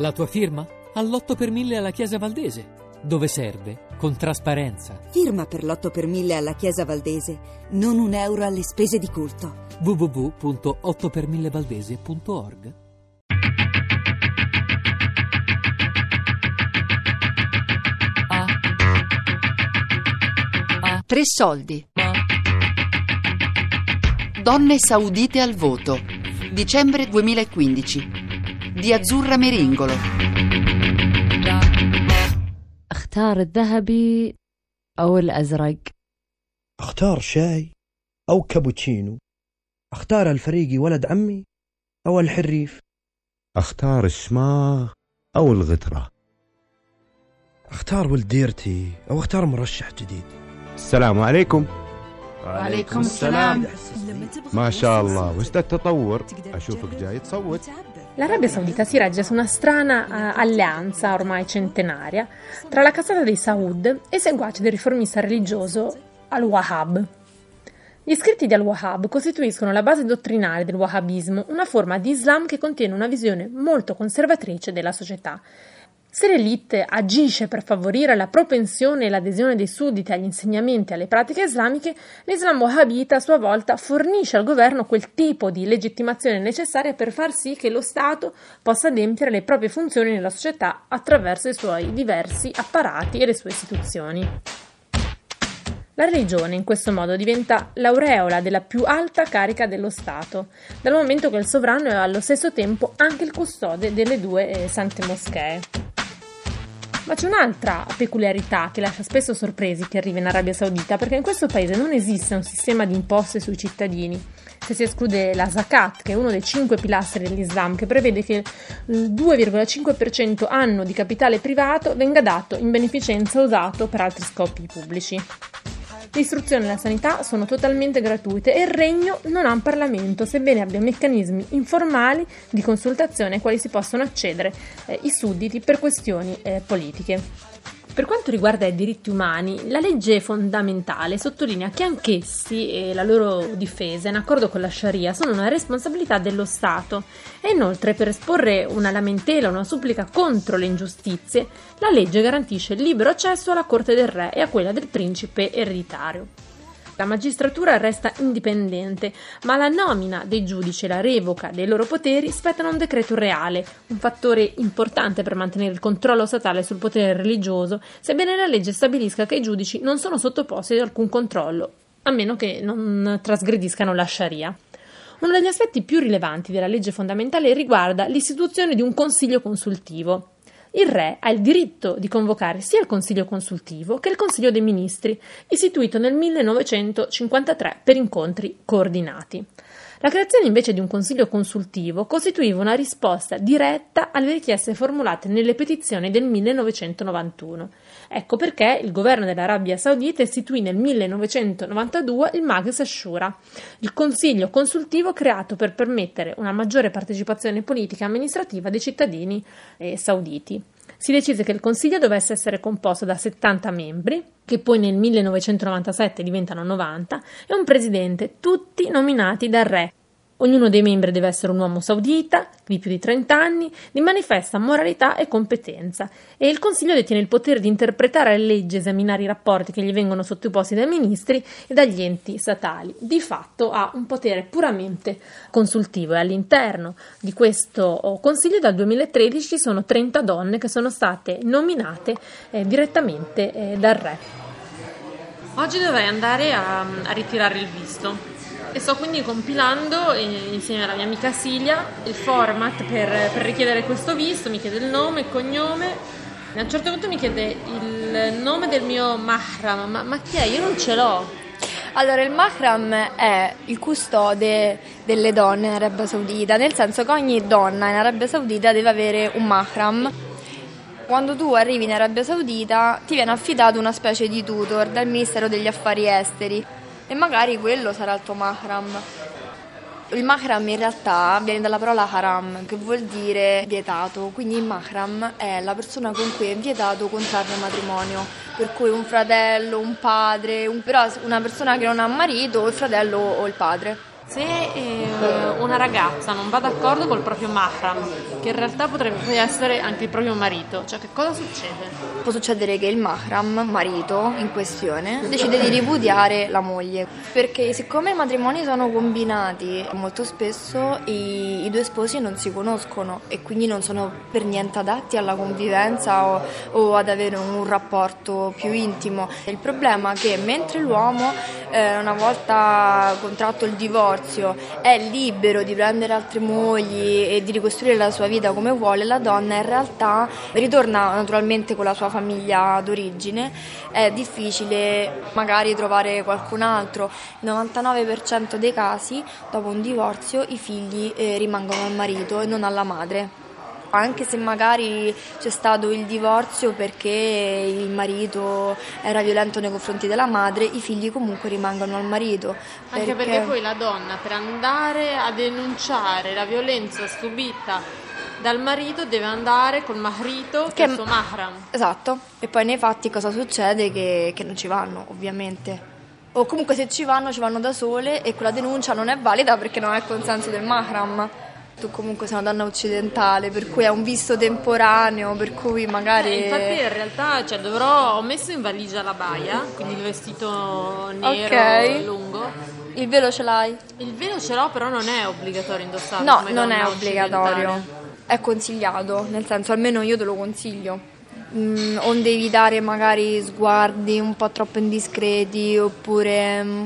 La tua firma? All'8 per 1000 alla Chiesa Valdese. Dove serve? Con trasparenza. Firma per l'8 per 1000 alla Chiesa Valdese. Non un euro alle spese di culto. www.8per1000valdese.org Tre soldi. Donne saudite al voto. Dicembre 2015. Di Azzurra Meringolo. أختار الذهبي أو الأزرق. أختار شاي أو كابوتشينو. أختار الفريقي ولد عمي أو الحريف. أختار الشماغ أو الغترة. أختار ولد ديرتي أو أختار مرشح جديد. السلام عليكم. وعليكم السلام. ما شاء الله. وش التطور أشوفك جاي تصوت. L'Arabia Saudita si regge su una strana eh, alleanza ormai centenaria tra la casata dei Saud e seguaci del riformista religioso Al-Wahhab. Gli scritti di Al-Wahhab costituiscono la base dottrinale del Wahhabismo, una forma di Islam che contiene una visione molto conservatrice della società. Se l'elite agisce per favorire la propensione e l'adesione dei sudditi agli insegnamenti e alle pratiche islamiche, l'Islam wahhabita a sua volta fornisce al governo quel tipo di legittimazione necessaria per far sì che lo Stato possa adempiere le proprie funzioni nella società attraverso i suoi diversi apparati e le sue istituzioni. La religione in questo modo diventa l'aureola della più alta carica dello Stato, dal momento che il sovrano è allo stesso tempo anche il custode delle due eh, sante moschee. Ma c'è un'altra peculiarità che lascia spesso sorpresi chi arriva in Arabia Saudita, perché in questo paese non esiste un sistema di imposte sui cittadini. Se si esclude la zakat, che è uno dei cinque pilastri dell'Islam, che prevede che il 2,5% anno di capitale privato venga dato in beneficenza usato per altri scopi pubblici. L'istruzione e la sanità sono totalmente gratuite e il regno non ha un Parlamento, sebbene abbia meccanismi informali di consultazione ai quali si possono accedere eh, i sudditi per questioni eh, politiche. Per quanto riguarda i diritti umani, la legge fondamentale sottolinea che anch'essi e la loro difesa, in accordo con la Sharia, sono una responsabilità dello Stato e inoltre per esporre una lamentela o una supplica contro le ingiustizie, la legge garantisce il libero accesso alla corte del re e a quella del principe ereditario. La magistratura resta indipendente, ma la nomina dei giudici e la revoca dei loro poteri spettano un decreto reale, un fattore importante per mantenere il controllo statale sul potere religioso, sebbene la legge stabilisca che i giudici non sono sottoposti ad alcun controllo, a meno che non trasgrediscano la Sharia. Uno degli aspetti più rilevanti della legge fondamentale riguarda l'istituzione di un consiglio consultivo. Il re ha il diritto di convocare sia il Consiglio consultivo che il Consiglio dei ministri, istituito nel 1953 per incontri coordinati. La creazione invece di un consiglio consultivo costituiva una risposta diretta alle richieste formulate nelle petizioni del 1991. Ecco perché il governo dell'Arabia Saudita istituì nel 1992 il Majlis Ashura, il consiglio consultivo creato per permettere una maggiore partecipazione politica e amministrativa dei cittadini eh, sauditi. Si decise che il consiglio dovesse essere composto da 70 membri, che poi nel 1997 diventano 90, e un presidente, tutti nominati dal re. Ognuno dei membri deve essere un uomo saudita, di più di 30 anni, di manifesta moralità e competenza, e il Consiglio detiene il potere di interpretare le leggi esaminare i rapporti che gli vengono sottoposti dai ministri e dagli enti statali. Di fatto ha un potere puramente consultivo e all'interno di questo Consiglio dal 2013 ci sono 30 donne che sono state nominate eh, direttamente eh, dal Re. Oggi dovrei andare a, a ritirare il visto e sto quindi compilando insieme alla mia amica Silvia il format per, per, richiedere questo visto, mi chiede il nome, il cognome. A un certo punto mi chiede il nome del mio mahram, ma, ma chi è? Io non ce l'ho. Allora, il mahram è il custode delle donne in Arabia Saudita, nel senso che ogni donna in Arabia Saudita deve avere un mahram. Quando tu arrivi in Arabia Saudita ti viene affidato una specie di tutor dal Ministero degli Affari Esteri e magari quello sarà il tuo mahram. Il mahram in realtà viene dalla parola haram, che vuol dire vietato, quindi il mahram è la persona con cui è vietato contrarre matrimonio, per cui un fratello, un padre, un, però una persona che non ha marito, o il fratello o il padre. Se eh, una ragazza non va d'accordo col proprio mahram, che in realtà potrebbe essere anche il proprio marito, cioè che cosa succede? Può succedere che il mahram, marito in questione, decide di ripudiare la moglie, perché siccome i matrimoni sono combinati, molto spesso i, i due sposi non si conoscono e quindi non sono per niente adatti alla convivenza o, o ad avere un rapporto più intimo. Il problema è che mentre l'uomo, eh, una volta contratto il divorzio, divorzio è libero di prendere altre mogli e di ricostruire la sua vita come vuole, la donna in realtà ritorna naturalmente con la sua famiglia d'origine, è difficile magari trovare qualcun altro. Il 99% dei casi, dopo un divorzio, i figli eh, rimangono al marito e non alla madre anche se magari c'è stato il divorzio perché il marito era violento nei confronti della madre, i figli comunque rimangono al marito. Anche perché, perché poi la donna per andare a denunciare la violenza subita dal marito deve andare col marito che è il suo mahram. Esatto, e poi nei fatti cosa succede? Che, che non ci vanno ovviamente. O comunque se ci vanno ci vanno da sole e quella denuncia non è valida perché non ha il consenso del mahram tu comunque sei una donna occidentale, per cui è un visto temporaneo, per cui magari... Eh, infatti in realtà cioè, dovrò, ho messo in valigia la baia, quindi il vestito nero okay. lungo. Il velo ce l'hai? Il velo ce l'ho, però non è obbligatorio indossarlo. No, non è obbligatorio. È consigliato, nel senso almeno io te lo consiglio. Mm, onde evitare magari sguardi un po' troppo indiscreti oppure mm,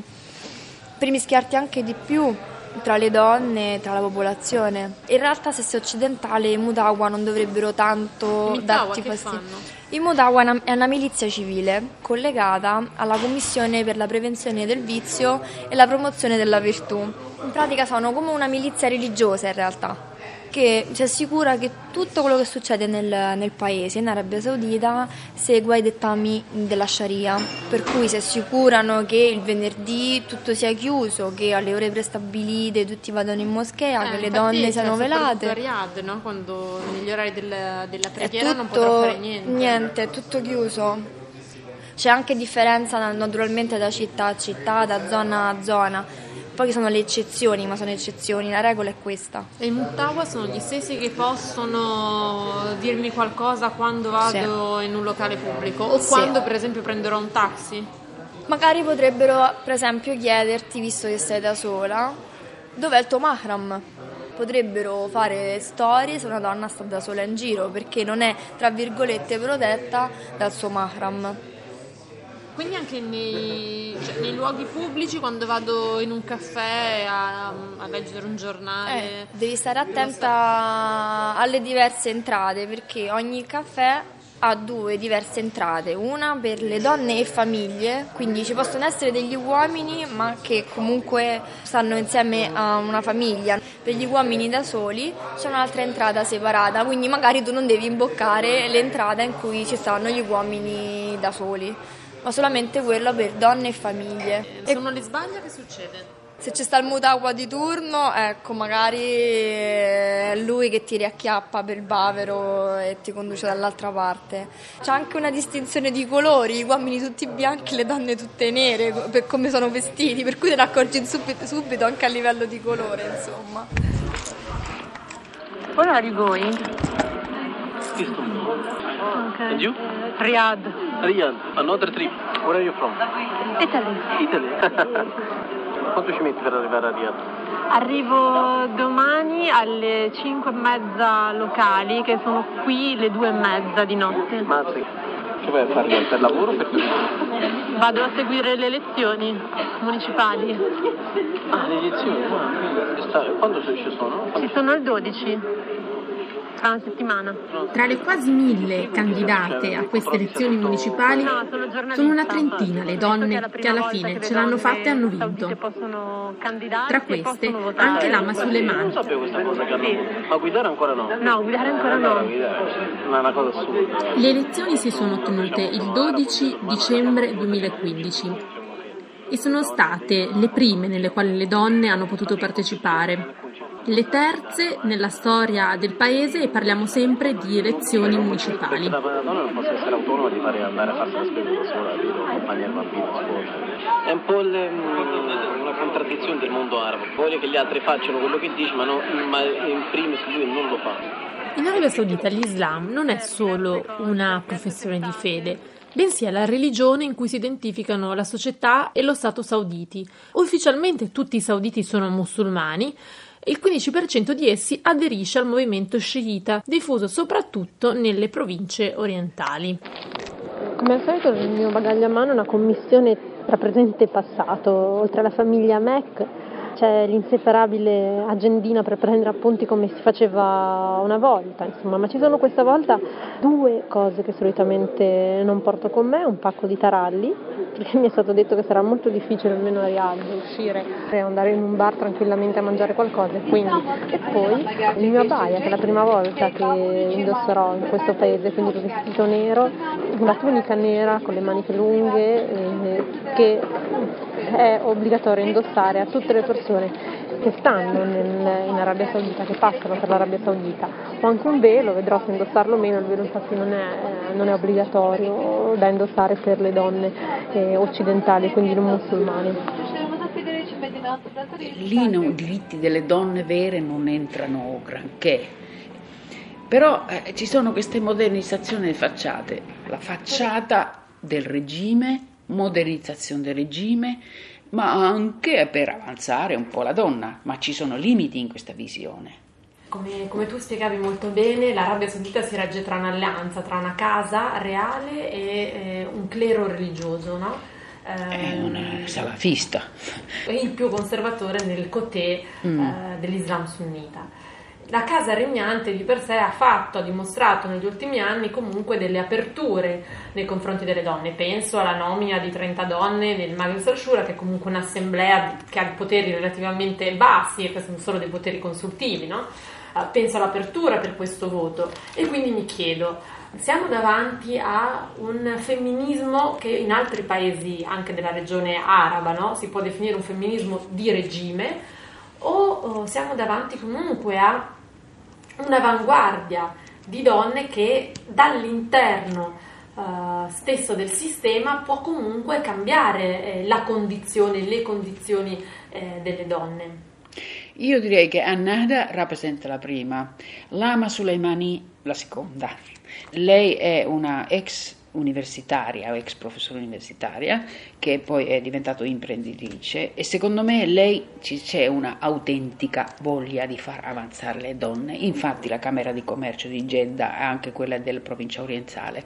per mischiarti anche di più tra le donne, tra la popolazione. In realtà se sei occidentale i Mutawa non dovrebbero tanto darti fastidio. I Mutawa è una milizia civile collegata alla Commissione per la prevenzione del vizio e la promozione della virtù. In pratica sono come una milizia religiosa in realtà che si assicura che tutto quello che succede nel, nel, paese, in Arabia Saudita, segua i dettami della Sharia, per cui si assicurano che il venerdì tutto sia chiuso, che alle ore prestabilite tutti vadano in moschea, eh, che le donne siano velate. Riyadh, no? quando negli orari del, della preghiera tutto, non potrà fare niente. Niente, è tutto chiuso. C'è anche differenza naturalmente da città a città, da zona a zona poi sono le eccezioni, ma sono eccezioni, la regola è questa. E i Mutawa sono gli stessi che possono dirmi qualcosa quando vado sì. in un locale pubblico o sì. quando per esempio prenderò un taxi? Magari potrebbero per esempio chiederti, visto che sei da sola, dov'è il tuo mahram? Potrebbero fare storie se una donna sta da sola in giro perché non è, tra virgolette, protetta dal suo mahram. Quindi anche nei, cioè, nei, luoghi pubblici, quando vado in un caffè a, a leggere un giornale. Eh, devi stare attenta alle diverse entrate perché ogni caffè ha due diverse entrate, una per le donne e famiglie, quindi ci possono essere degli uomini ma che comunque stanno insieme a una famiglia. Per gli uomini da soli c'è un'altra entrata separata, quindi magari tu non devi imboccare l'entrata in cui ci stanno gli uomini da soli ma solamente quello per donne e famiglie. Se uno li sbaglia che succede? Se c'è sta il mutagua di turno, ecco, magari è lui che ti riacchiappa per il bavero e ti conduce dall'altra parte. C'è anche una distinzione di colori, gli uomini tutti bianchi, le donne tutte nere, per come sono vestiti, per cui te ne accorgi subito, subito anche a livello di colore, insomma. Where are you Istanbul. Okay. And you? Riyadh. Riyadh, another trip. Where are you from? Italy. Italy. Quanto ci metti per arrivare a Riyadh? Arrivo domani alle 5 e mezza locali, che sono qui le 2 e mezza di notte. Mazzi. Che vai a fare per lavoro o per Vado a seguire le elezioni municipali. Ah, le elezioni? Ah, quando ci sono? Ci sono il 12 tra settimana. Tra le quasi mille candidate a queste elezioni municipali sono una trentina le donne che alla fine ce l'hanno fatta e hanno vinto. Tra queste anche l'ama sulle mani. Ma guidare ancora no? No, guidare ancora no. è una cosa assurda. Le elezioni si sono tenute il 12 dicembre 2015 e sono state le prime nelle quali le donne hanno potuto partecipare le terze nella storia del paese e parliamo sempre di elezioni municipali. La donna non può essere autonoma di fare andare a farsi la spesa da sola, accompagnare il bambino a scuola. È un po' le, una contraddizione del mondo arabo. Voglio che gli altri facciano quello che dice, ma, no, ma in primis lui non lo fa. In Arabia Saudita l'Islam non è solo una professione di fede, bensì è la religione in cui si identificano la società e lo Stato sauditi. Ufficialmente tutti i sauditi sono musulmani, il 15% di essi aderisce al movimento sciita, diffuso soprattutto nelle province orientali. Come al solito nel mio bagaglio a mano una commissione tra presente e passato, oltre alla famiglia Mac c'è l'inseparabile agendina per prendere appunti come si faceva una volta, insomma, ma ci sono questa volta due cose che solitamente non porto con me, un pacco di taralli, perché mi è stato detto che sarà molto difficile almeno a Riyadh uscire e andare in un bar tranquillamente a mangiare qualcosa, quindi. E poi il mio abaya che è la prima volta che indosserò in questo paese, quindi il vestito nero, una tunica nera con le maniche lunghe eh, che è obbligatorio indossare a tutte le persone che stanno nel, in Arabia Saudita, che passano per l'Arabia Saudita, o anche un velo, vedrò se indossarlo o meno, il velo infatti non è, non è obbligatorio da indossare per le donne eh, occidentali, quindi non musulmane. Lì i diritti delle donne vere non entrano granché. Però eh, ci sono queste modernizzazioni facciate, la facciata del regime modernizzazione del regime, ma anche per avanzare un po' la donna, ma ci sono limiti in questa visione. Come, come, tu spiegavi molto bene, l'Arabia Saudita si regge tra un'alleanza tra una casa reale e eh, un clero religioso, no? È una salafista. Il più conservatore nel cotè mm. eh, dell'Islam sunnita. La casa regnante di per sé ha fatto, ha dimostrato negli ultimi anni comunque delle aperture nei confronti delle donne. Penso alla nomina di 30 donne nel Majlis al-Shura, che è comunque un'assemblea che ha poteri relativamente bassi, e questi sono solo dei poteri consultivi, no? Ah, penso all'apertura per questo voto e quindi mi chiedo, siamo davanti a un femminismo che in altri paesi, anche della regione araba, no? si può definire un femminismo di regime, o siamo davanti comunque a un'avanguardia di donne che dall'interno uh, stesso del sistema può comunque cambiare eh, la condizione, le condizioni eh, delle donne. Io direi che Annada rappresenta la prima, Lama Suleimani la seconda. Lei è una ex universitaria o ex professore universitaria che poi è diventato imprenditrice e secondo me lei c'è una autentica voglia di far avanzare le donne. Infatti la Camera di Commercio di Jeddah e anche quella della provincia orientale.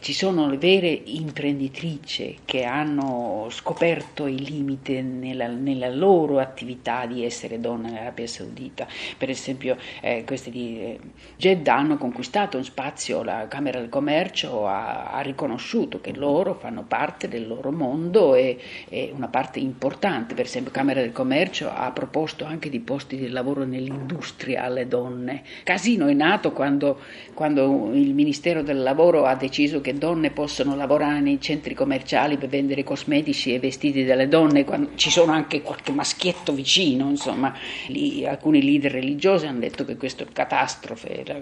Ci sono le vere imprenditrici che hanno scoperto i limiti nella, nella loro attività di essere donne nell'Arabia Saudita. Per esempio eh, queste di eh, hanno conquistato un spazio la Camera di Commercio ha ha riconosciuto che loro fanno parte del loro mondo e, e una parte importante, per esempio Camera del Commercio ha proposto anche di posti di lavoro nell'industria alle donne. Casino è nato quando, quando il Ministero del Lavoro ha deciso che donne possono lavorare nei centri commerciali per vendere cosmetici e vestiti delle donne, quando ci sono anche qualche maschietto vicino, insomma, lì, alcuni leader religiosi hanno detto che questo è catastrofe, la,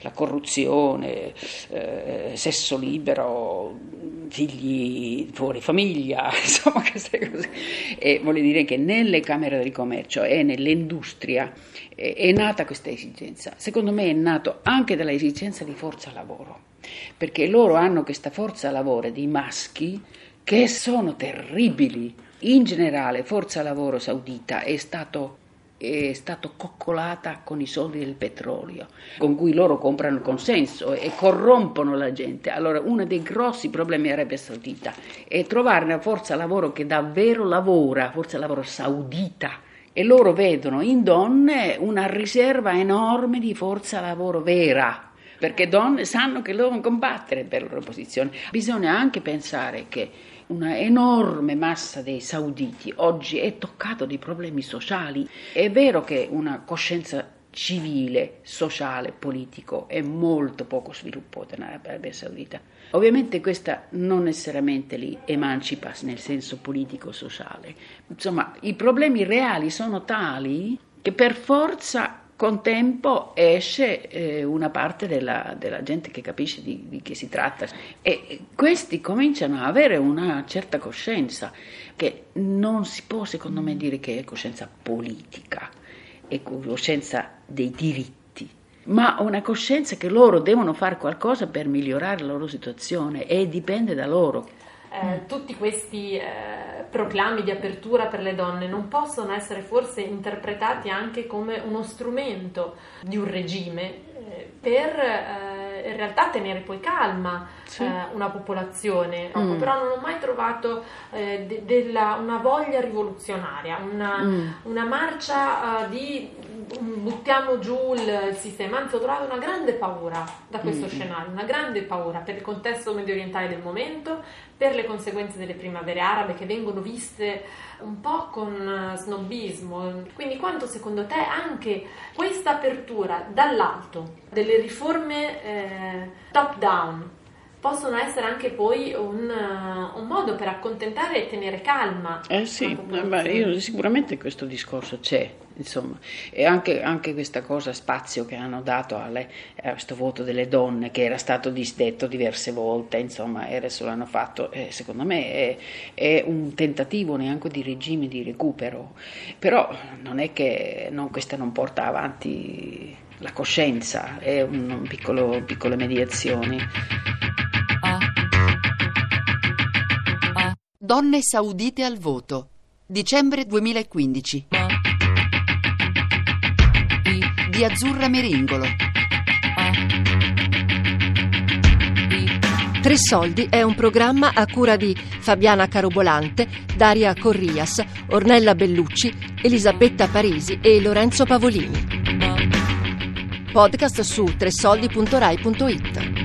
la corruzione, eh, sesso libero però figli fuori famiglia, insomma queste cose. E vuole dire che nelle camere del commercio e nell'industria è nata questa esigenza. Secondo me è nato anche dalla esigenza di forza lavoro, perché loro hanno questa forza lavoro di maschi che sono terribili. In generale, forza lavoro saudita è stato è stata coccolata con i soldi del petrolio, con cui loro comprano il consenso e corrompono la gente. Allora, uno dei grossi problemi Arabia Saudita è trovare una forza lavoro che davvero lavora, forza lavoro saudita. E loro vedono in donne una riserva enorme di forza lavoro vera, perché donne sanno che devono combattere per la loro posizione. Bisogna anche pensare che una enorme massa dei sauditi oggi è toccato di problemi sociali. È vero che una coscienza civile, sociale, politico è molto poco sviluppata nell'Arabia Saudita. Ovviamente questa non necessariamente li emancipa nel senso politico-sociale. Insomma, i problemi reali sono tali che per forza con tempo esce eh, una parte della, della, gente che capisce di, di, che si tratta e questi cominciano a avere una certa coscienza che non si può secondo me dire che è coscienza politica, è coscienza dei diritti, ma una coscienza che loro devono fare qualcosa per migliorare la loro situazione e dipende da loro. Eh, tutti questi eh, proclami di apertura per le donne non possono essere forse interpretati anche come uno strumento di un regime eh, per eh, in realtà tenere poi calma sì. Eh, una popolazione, mm. però non ho mai trovato de- della, una voglia rivoluzionaria, una, mm. una marcia di buttiamo giù il sistema, anzi ho trovato una grande paura da questo mm-hmm. scenario, una grande paura per il contesto medio orientale del momento, per le conseguenze delle primavere arabe che vengono viste un po' con snobismo. Quindi quanto secondo te anche questa apertura dall'alto delle riforme eh, top down possono essere anche poi un, un, modo per accontentare e tenere calma. Eh sì, ma io, sicuramente questo discorso c'è, insomma, e anche, anche, questa cosa spazio che hanno dato alle, a questo voto delle donne, che era stato disdetto diverse volte, insomma, e adesso l'hanno fatto, eh, secondo me è, è, un tentativo neanche di regime di recupero, però non è che non, questa non porta avanti la coscienza, è un, un piccolo, piccole mediazioni. Donne saudite al voto. Dicembre 2015. Di Azzurra Meringolo. Tre Soldi è un programma a cura di Fabiana Carobolante, Daria Corrias, Ornella Bellucci, Elisabetta Parisi e Lorenzo Pavolini. Podcast su tresoldi.rai.it.